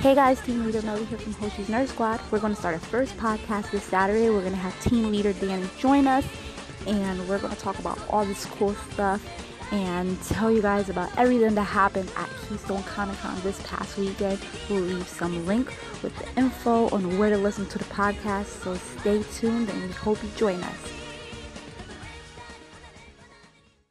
Hey guys, Team Leader Melly here from Hoshi's Nerd Squad. We're going to start our first podcast this Saturday. We're going to have Team Leader Danny join us, and we're going to talk about all this cool stuff and tell you guys about everything that happened at Keystone Comic Con this past weekend. We'll leave some link with the info on where to listen to the podcast, so stay tuned and we hope you join us.